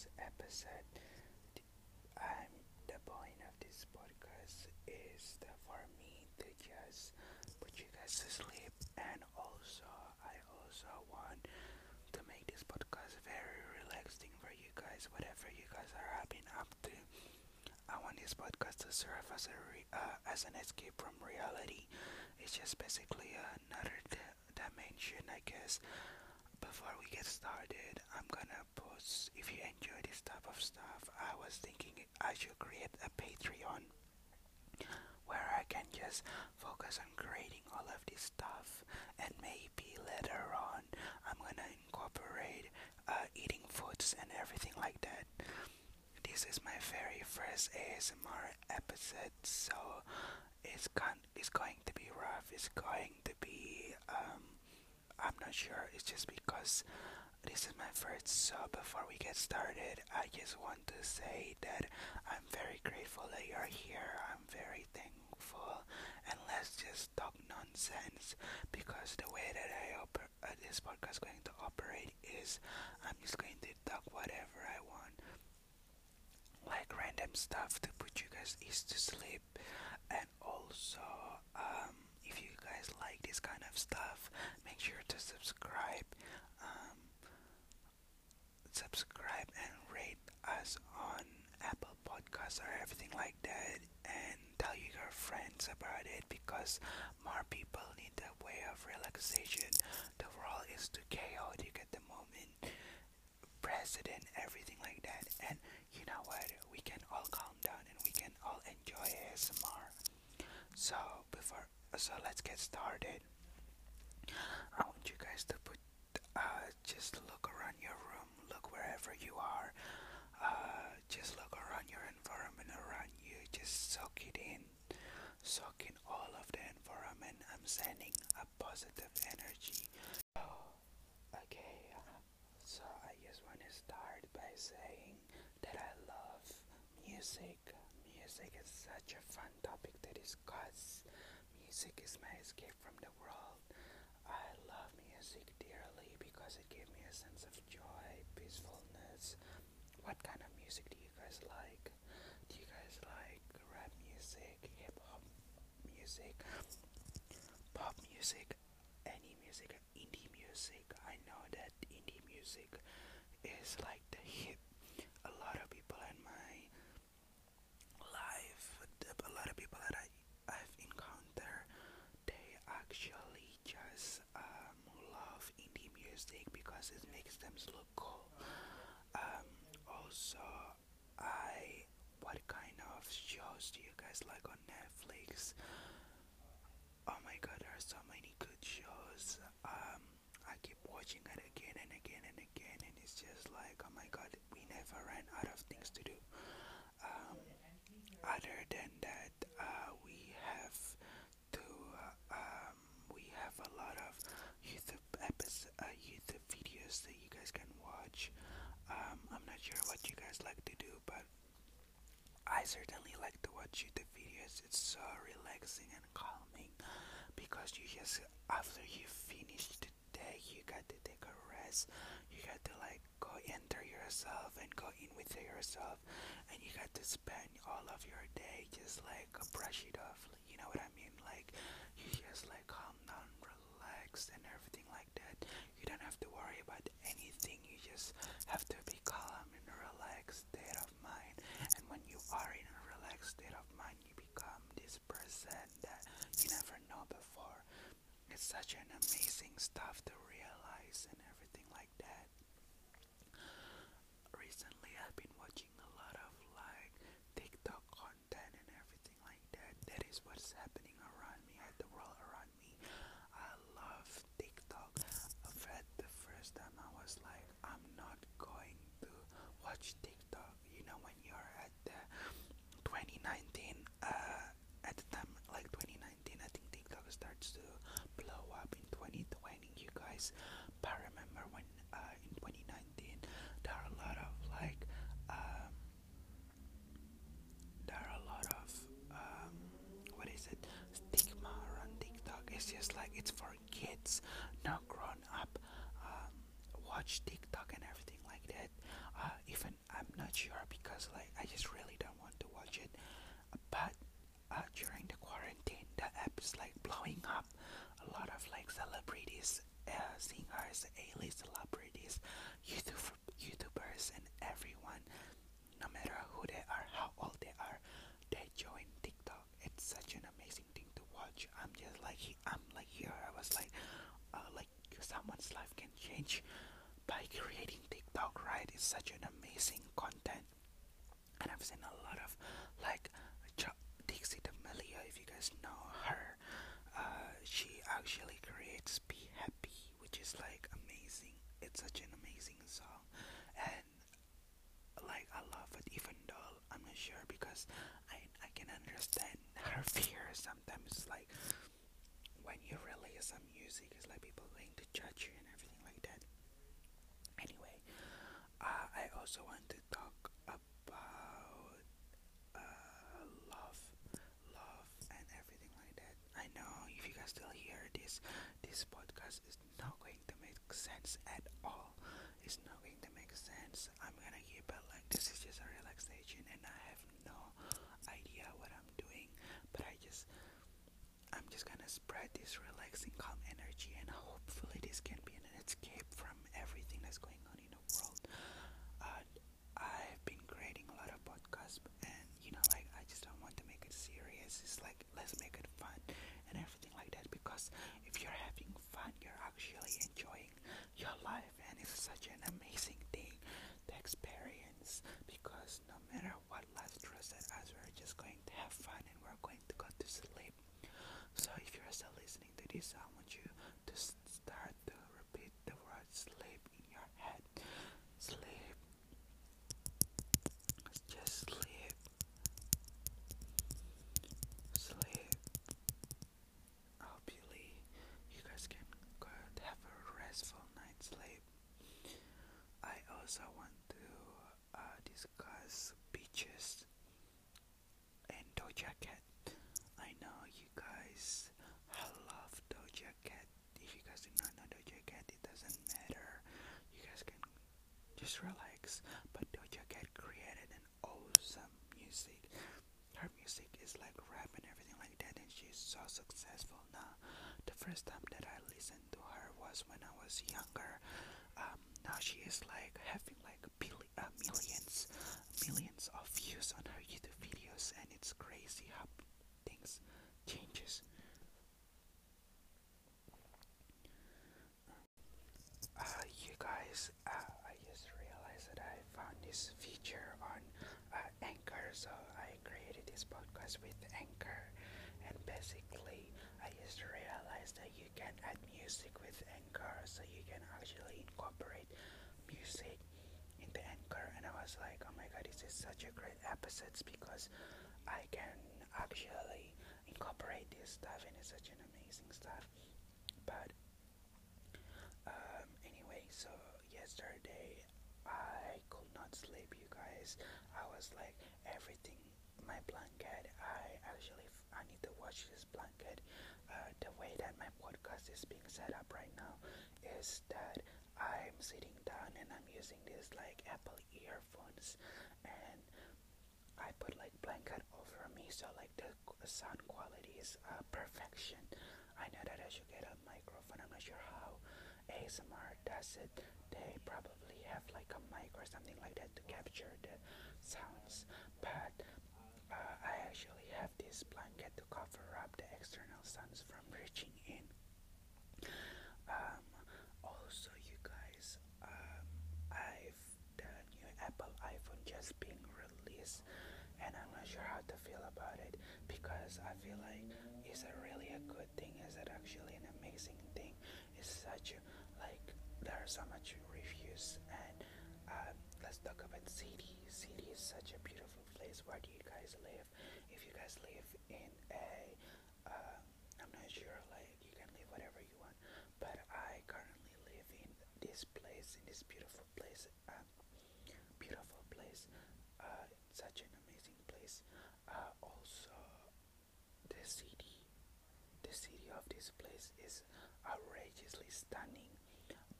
this episode. I'm the point of this podcast is for me to just put you guys to sleep, and also I also want to make this podcast very relaxing for you guys, whatever you guys are having up to. I want this podcast to serve as a re, uh, as an escape from reality. It's just basically another di- dimension, I guess. Before we get started, I'm gonna post. If you enjoy this type of stuff, I was thinking I should create a Patreon where I can just focus on creating all of this stuff, and maybe later on, I'm gonna incorporate uh, eating foods and everything like that. This is my very first ASMR episode, so it's it's going to be rough. It's going to be um, I'm not sure. It's just because this is my first. So before we get started, I just want to say that I'm very grateful that you're here. I'm very thankful, and let's just talk nonsense because the way that I oper- uh, this podcast is going to operate is I'm just going to talk whatever I want, like random stuff to put you guys ease to sleep, and also um, if you guys like this kind of stuff, make sure to subscribe. Um, subscribe and rate us on Apple Podcasts or everything like that, and tell your friends about it because more people need that way of relaxation. The world is too chaotic at the moment. President, everything like that, and you know what? We can all calm down and we can all enjoy ASMR. So before, so let's get started. I want you guys to put, uh, just look around your room, look wherever you are, uh, just look around your environment around you, just soak it in, soak in all of the environment. I'm sending a positive energy. Oh, okay, so I just want to start by saying that I love music. Music is such a fun topic to discuss. Music is my escape from the world. I love music dearly because it gave me a sense of joy, peacefulness. What kind of music do you guys like? Do you guys like rap music, hip hop music, pop music, any music, indie music? I know that indie music is like the hip. A lot of people in my life, a lot of people that I, I've encountered, they actually just um, love indie music because it makes them look cool. Um, also, I what kind of shows do you guys like on Netflix? Oh my god, there are so many good shows. Um, I keep watching it again and again and again, and it's just like, oh my god, we never ran out of things to do. Um, other than that, uh, we have to, uh, um, we have a lot of YouTube episodes, uh, YouTube videos that you guys can watch. Um, I'm not sure what you guys like to do, but I certainly like to watch YouTube videos. It's so relaxing and calming because you just after you finish the day, you got to take You got to like go enter yourself and go in with yourself, and you got to spend all of your day just like brush it off. You know what I mean? Like you just like calm down, relax, and everything like that. You don't have to worry about anything. You just have to be calm and relaxed state of mind. And when you are in a relaxed state of mind, you become this person that you never know before. It's such an amazing stuff to realize and everything like that. Recently, I've been watching a lot of like TikTok content and everything like that. That is what's happening around me, at the world around me. I love TikTok. At the first time, I was like, I'm not going to watch TikTok. You know, when you're at the 2019, uh, at the time, like 2019, I think TikTok starts to blow up in 2020. But I remember when uh, in 2019, there are a lot of like, um, there are a lot of um, what is it? Stigma around TikTok. It's just like it's for kids, not grown up. Um, watch TikTok and everything like that. Uh, even I'm not sure because like I just really don't want to watch it. But uh, during the quarantine, the app is like blowing up. A lot of like celebrities, uh, singers, A-list celebrities, YouTube YouTubers, and everyone, no matter who they are, how old they are, they join TikTok. It's such an amazing thing to watch. I'm just like I'm like here. I was like, uh, like someone's life can change by creating TikTok. Right? It's such an amazing content, and I've seen a lot of like Dixie D'Amelio. If you guys know her, uh, she actually is like amazing. It's such an amazing song, and like I love it. Even though I'm not sure because I I can understand her fear sometimes. Like when you release some music, it's like people going to judge you and everything like that. Anyway, uh, I also want to talk about uh, love, love, and everything like that. I know if you guys still hear this, this podcast is not going to make sense at all. It's not going to make sense. I'm gonna keep it like this is just a relaxation, and I have no idea what I'm doing, but I just I'm just gonna spread this relaxing, calm energy, and hopefully this can be an escape from everything that's going on in the world. Uh, I've been creating a lot of podcasts, and you know, like I just don't want to make it serious. It's like let's make it fun and everything like that. Because if you're having fun, you're actually enjoying your life, and it's such an amazing thing to experience. Because no matter what life throws at us, we're just going to have fun, and we're going to go to sleep. So if you're still listening to this, I want you to start to repeat the word sleep in your head. Sleep. Just sleep. Sleep. Hopefully, you guys can go have a restful night's sleep. I also want to uh, discuss beaches and Doja Cat. I know you guys love Doja Cat. If you guys do not know Doja Cat, it doesn't matter. You guys can just relax. But Doja Cat created an awesome music. Her music is like rap and everything like that, and she's so successful now. The first time that I listened to her was when I was younger. Um, now she is like having like billi- uh, millions, millions of views on her YouTube videos, and it's crazy how things changes. Uh, you guys, uh, I just realized that I found this feature on uh, Anchor, so I created this podcast with Anchor, and basically, I just realized that you can add music with Anchor, so you can actually incorporate music in the Anchor, and I was like, oh my god, this is such a great episode because I can actually incorporate this stuff, and it's such an amazing stuff. But um, anyway, so yesterday I could not sleep, you guys. I was like everything. My blanket. I actually I need to watch this blanket. Uh, the way that my podcast is being set up right now is that I'm sitting down and I'm using this like Apple earphones, and I put like blanket over me, so like the sound quality is uh, perfection. I know that I should get a microphone. I'm not sure how ASMR does it. They probably have like a mic or something like that to capture the sounds. But uh, I actually have this blanket to cover up the from reaching in. Um, also, you guys, um, I've the new Apple iPhone just being released, and I'm not sure how to feel about it because I feel like is it really a good thing? Is it actually an amazing thing? It's such a, like there are so much reviews and uh, let's talk about city. City is such a beautiful place. Where do you guys live? If you guys live in a, uh, I'm not sure. Like you can live whatever you want, but I currently live in this place, in this beautiful place. Um, beautiful place. Uh, such an amazing place. Uh, also, the city, the city of this place is outrageously stunning.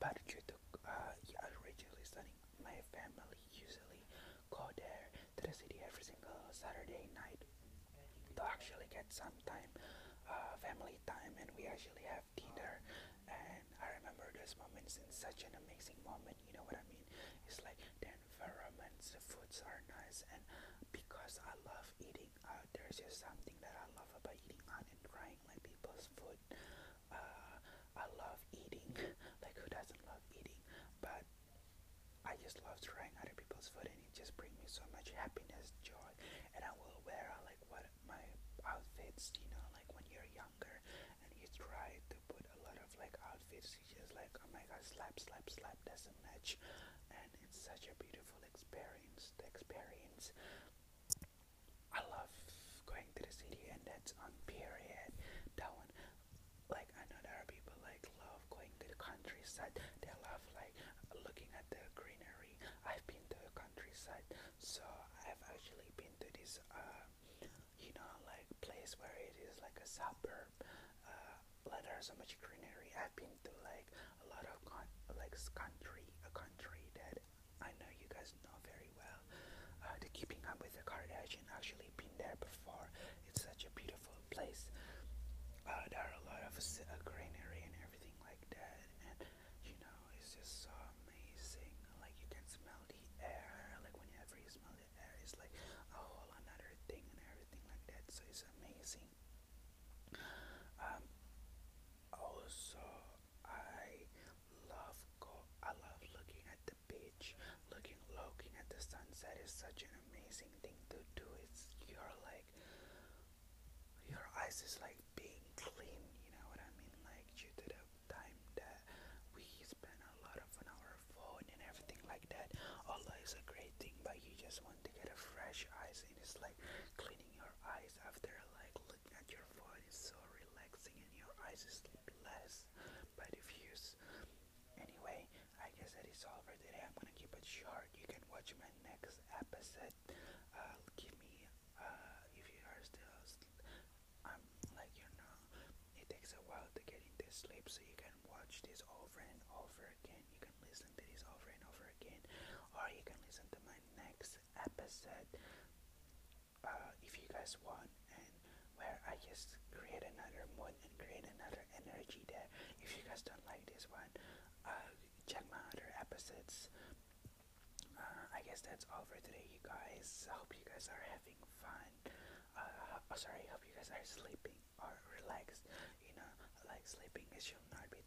But due to uh, outrageously stunning, my family usually go there to the city every single Saturday night to actually get some time, uh, family time, and we actually have dinner. And I remember those moments in such an amazing moment. You know what I mean? It's like the environments, the foods are nice, and because I love eating, out, there's just something that I love about eating out and trying like people's food. Uh, I love eating. like who doesn't love eating? But I just love trying other people's food, and it just brings me so much happiness, joy, and I will wear uh, like what my outfits. You know, like when you're younger and you try to put a lot of like outfits, you just oh slap, slap, slap doesn't match, and it's such a beautiful experience. The experience. I love going to the city, and that's on period. That one, like I know there are people like love going to the countryside. They love like looking at the greenery. I've been to the countryside, so I've actually been to this, uh, you know, like place where it is like a suburb. Uh, like there's so much greenery. I've been to like a lot of con- like country, a country that I know you guys know very well. Uh, the Keeping Up with the Kardashian actually been there before. It's such a beautiful place. Uh, there are a lot of uh, greenery and everything like that, and you know it's just so amazing. Like you can smell the air. Like whenever you smell the air, it's like a whole another thing and everything like that. So it's amazing. Um, also, I love go. I love looking at the beach. Looking, looking at the sunset is such an amazing thing to do. It's you're like your eyes is like being clean. You know what I mean? Like due to the time that we spend a lot of on our phone and everything like that. Although it's a great thing, but you just want to get a fresh eyes, and it's like cleaning your eyes after like looking at your phone. Is so relaxing, and your eyes is less by the views. Anyway, I guess that is all for today. I'm gonna keep it short. You can watch my next episode. Uh, give me, uh, if you are still, I'm like you know, it takes a while to get into sleep, so you can watch this over and over again. You can listen to this over and over again, or you can listen to my next episode uh, if you guys want, and where I just create another mood and create another energy there. If you guys don't like this one, uh, check my other episodes. Uh, I guess that's all for today, you guys. I hope you guys are having fun. Uh, oh, sorry, I hope you guys are sleeping or relaxed. You know, like sleeping, it should not be